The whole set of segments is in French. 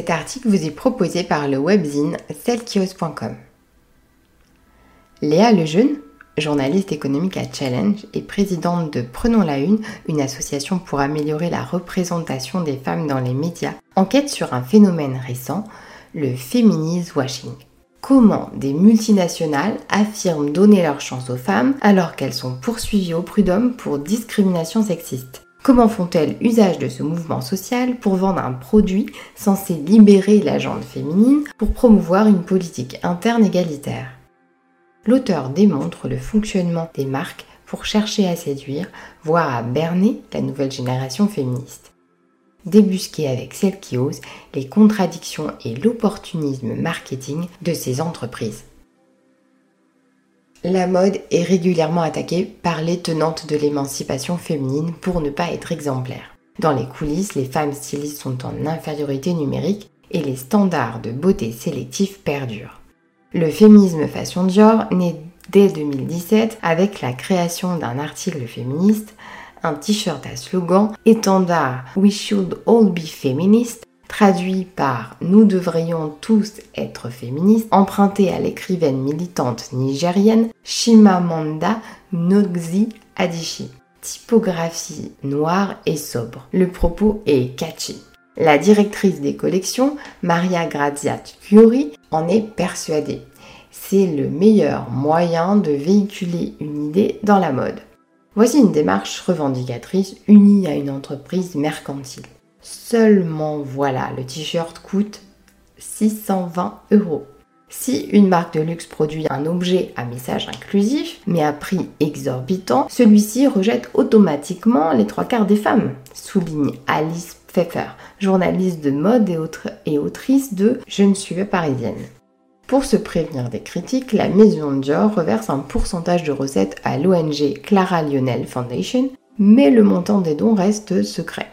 Cet article vous est proposé par le webzine selkios.com. Léa Lejeune, journaliste économique à Challenge et présidente de Prenons la Une, une association pour améliorer la représentation des femmes dans les médias, enquête sur un phénomène récent, le féminisme washing. Comment des multinationales affirment donner leur chance aux femmes alors qu'elles sont poursuivies au prud'homme pour discrimination sexiste? Comment font-elles usage de ce mouvement social pour vendre un produit censé libérer la jante féminine pour promouvoir une politique interne égalitaire? L'auteur démontre le fonctionnement des marques pour chercher à séduire, voire à berner la nouvelle génération féministe. Débusquer avec celle qui ose les contradictions et l'opportunisme marketing de ces entreprises. La mode est régulièrement attaquée par les tenantes de l'émancipation féminine pour ne pas être exemplaires. Dans les coulisses, les femmes stylistes sont en infériorité numérique et les standards de beauté sélectifs perdurent. Le féminisme fashion Dior naît dès 2017 avec la création d'un article féministe, un t-shirt à slogan étendard We should all be feminist traduit par Nous devrions tous être féministes, emprunté à l'écrivaine militante nigérienne Shimamanda Ngozi Adichie. Typographie noire et sobre. Le propos est catchy. La directrice des collections, Maria Grazia Fiori, en est persuadée. C'est le meilleur moyen de véhiculer une idée dans la mode. Voici une démarche revendicatrice unie à une entreprise mercantile. Seulement voilà, le t-shirt coûte 620 euros. Si une marque de luxe produit un objet à message inclusif, mais à prix exorbitant, celui-ci rejette automatiquement les trois quarts des femmes, souligne Alice Pfeffer, journaliste de mode et, autrice de Je ne suis pas parisienne. Pour se prévenir des critiques, la maison Dior reverse un pourcentage de recettes à l'ONG Clara Lionel Foundation, mais le montant des dons reste secret.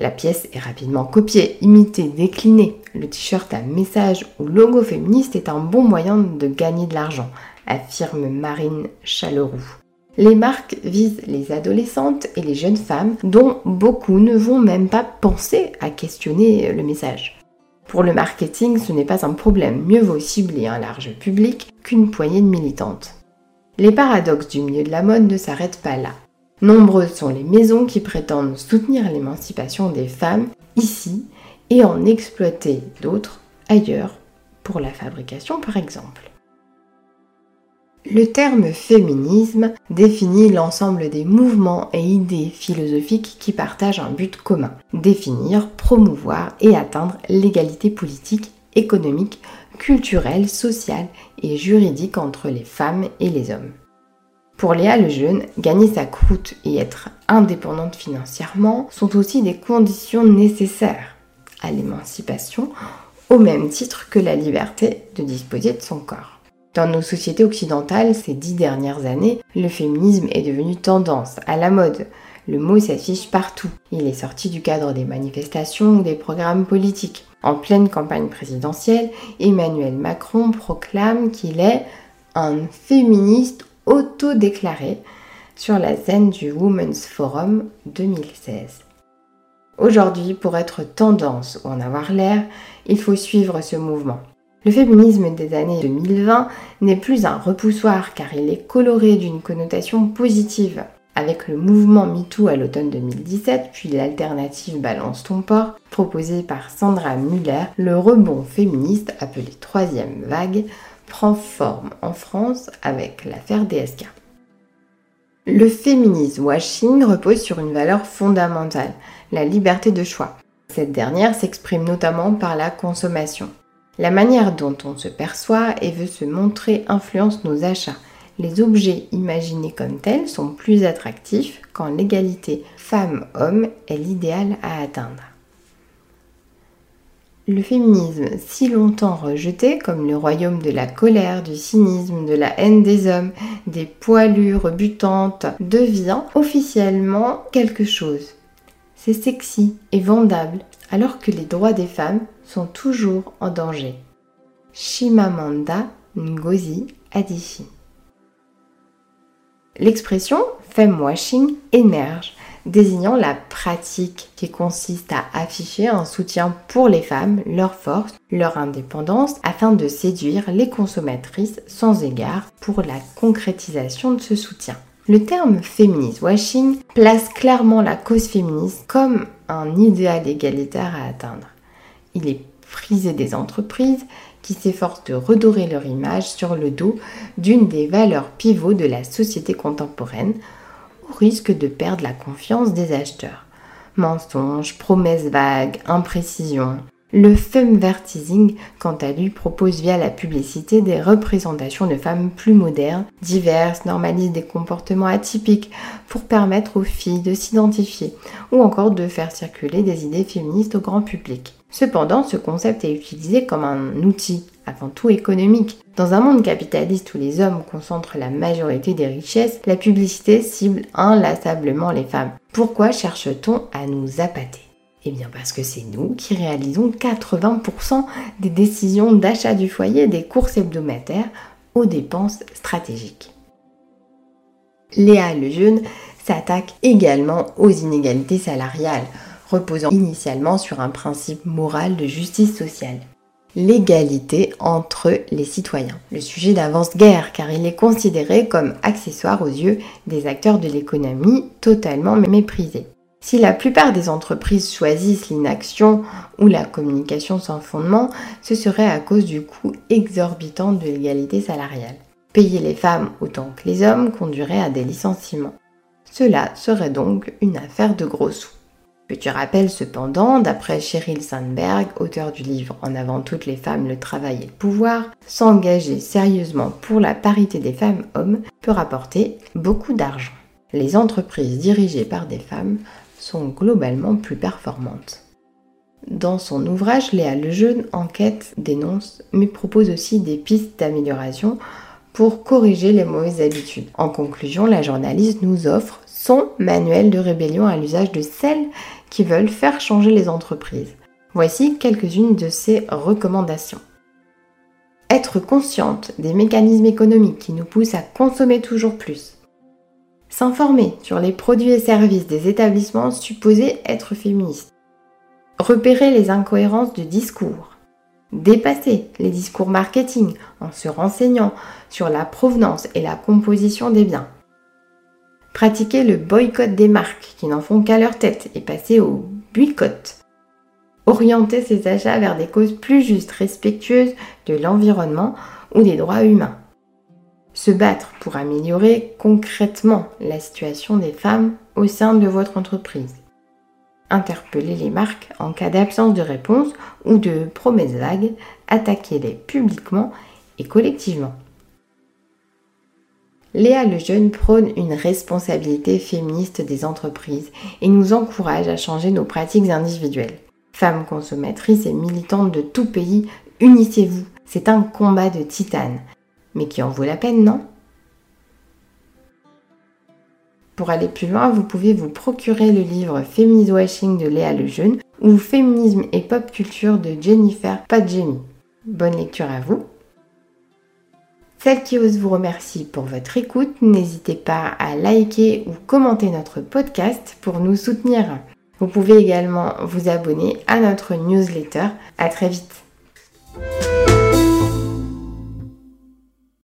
La pièce est rapidement copiée, imitée, déclinée. Le t-shirt à message ou logo féministe est un bon moyen de gagner de l'argent, affirme Marine Chaleroux. Les marques visent les adolescentes et les jeunes femmes dont beaucoup ne vont même pas penser à questionner le message. Pour le marketing, ce n'est pas un problème, mieux vaut cibler un large public qu'une poignée de militantes. Les paradoxes du milieu de la mode ne s'arrêtent pas là. Nombreuses sont les maisons qui prétendent soutenir l'émancipation des femmes ici et en exploiter d'autres ailleurs, pour la fabrication par exemple. Le terme féminisme définit l'ensemble des mouvements et idées philosophiques qui partagent un but commun, définir, promouvoir et atteindre l'égalité politique, économique, culturelle, sociale et juridique entre les femmes et les hommes. Pour Léa Lejeune, gagner sa croûte et être indépendante financièrement sont aussi des conditions nécessaires à l'émancipation, au même titre que la liberté de disposer de son corps. Dans nos sociétés occidentales, ces dix dernières années, le féminisme est devenu tendance, à la mode. Le mot s'affiche partout. Il est sorti du cadre des manifestations ou des programmes politiques. En pleine campagne présidentielle, Emmanuel Macron proclame qu'il est un féministe auto-déclaré sur la scène du Women's Forum 2016. Aujourd'hui, pour être tendance ou en avoir l'air, il faut suivre ce mouvement. Le féminisme des années 2020 n'est plus un repoussoir car il est coloré d'une connotation positive. Avec le mouvement MeToo à l'automne 2017, puis l'alternative Balance ton port, proposée par Sandra Muller, le rebond féministe appelé troisième vague prend forme en France avec l'affaire DSK. Le féminisme washing repose sur une valeur fondamentale, la liberté de choix. Cette dernière s'exprime notamment par la consommation. La manière dont on se perçoit et veut se montrer influence nos achats. Les objets imaginés comme tels sont plus attractifs quand l'égalité femme-homme est l'idéal à atteindre. Le féminisme, si longtemps rejeté comme le royaume de la colère, du cynisme, de la haine des hommes, des poilures rebutantes, devient officiellement quelque chose. C'est sexy et vendable, alors que les droits des femmes sont toujours en danger. Shimamanda Ngozi Adichie. L'expression femwashing émerge désignant la pratique qui consiste à afficher un soutien pour les femmes, leur force, leur indépendance, afin de séduire les consommatrices sans égard pour la concrétisation de ce soutien. Le terme féministe washing place clairement la cause féministe comme un idéal égalitaire à atteindre. Il est prisé des entreprises qui s'efforcent de redorer leur image sur le dos d'une des valeurs pivots de la société contemporaine, risque de perdre la confiance des acheteurs. Mensonges, promesses vagues, imprécisions, le femvertising, quant à lui, propose via la publicité des représentations de femmes plus modernes, diverses, normalise des comportements atypiques pour permettre aux filles de s'identifier ou encore de faire circuler des idées féministes au grand public. Cependant, ce concept est utilisé comme un outil, avant tout économique. Dans un monde capitaliste où les hommes concentrent la majorité des richesses, la publicité cible inlassablement les femmes. Pourquoi cherche-t-on à nous appâter? Eh bien parce que c'est nous qui réalisons 80% des décisions d'achat du foyer des courses hebdomadaires aux dépenses stratégiques. Léa Lejeune s'attaque également aux inégalités salariales, reposant initialement sur un principe moral de justice sociale. L'égalité entre les citoyens. Le sujet d'avance guère car il est considéré comme accessoire aux yeux des acteurs de l'économie totalement méprisés. Si la plupart des entreprises choisissent l'inaction ou la communication sans fondement, ce serait à cause du coût exorbitant de l'égalité salariale. Payer les femmes autant que les hommes conduirait à des licenciements. Cela serait donc une affaire de gros sous. Petit rappel cependant, d'après Sheryl Sandberg, auteur du livre En avant toutes les femmes, le travail et le pouvoir, s'engager sérieusement pour la parité des femmes-hommes peut rapporter beaucoup d'argent. Les entreprises dirigées par des femmes sont globalement plus performantes. Dans son ouvrage, Léa Lejeune enquête, dénonce, mais propose aussi des pistes d'amélioration pour corriger les mauvaises habitudes. En conclusion, la journaliste nous offre son manuel de rébellion à l'usage de celles qui veulent faire changer les entreprises. Voici quelques-unes de ses recommandations. Être consciente des mécanismes économiques qui nous poussent à consommer toujours plus. S'informer sur les produits et services des établissements supposés être féministes. Repérer les incohérences de discours. Dépasser les discours marketing en se renseignant sur la provenance et la composition des biens. Pratiquer le boycott des marques qui n'en font qu'à leur tête et passer au boycott. Orienter ses achats vers des causes plus justes, respectueuses de l'environnement ou des droits humains se battre pour améliorer concrètement la situation des femmes au sein de votre entreprise. Interpeller les marques en cas d'absence de réponse ou de promesses vagues, attaquez-les publiquement et collectivement. Léa Lejeune prône une responsabilité féministe des entreprises et nous encourage à changer nos pratiques individuelles. Femmes consommatrices et militantes de tout pays, unissez-vous. C'est un combat de titane mais qui en vaut la peine, non? Pour aller plus loin, vous pouvez vous procurer le livre Feminism Washing de Léa Lejeune ou Féminisme et pop culture de Jennifer Padgemi. Bonne lecture à vous. Celle qui ose vous remercie pour votre écoute. N'hésitez pas à liker ou commenter notre podcast pour nous soutenir. Vous pouvez également vous abonner à notre newsletter. À très vite.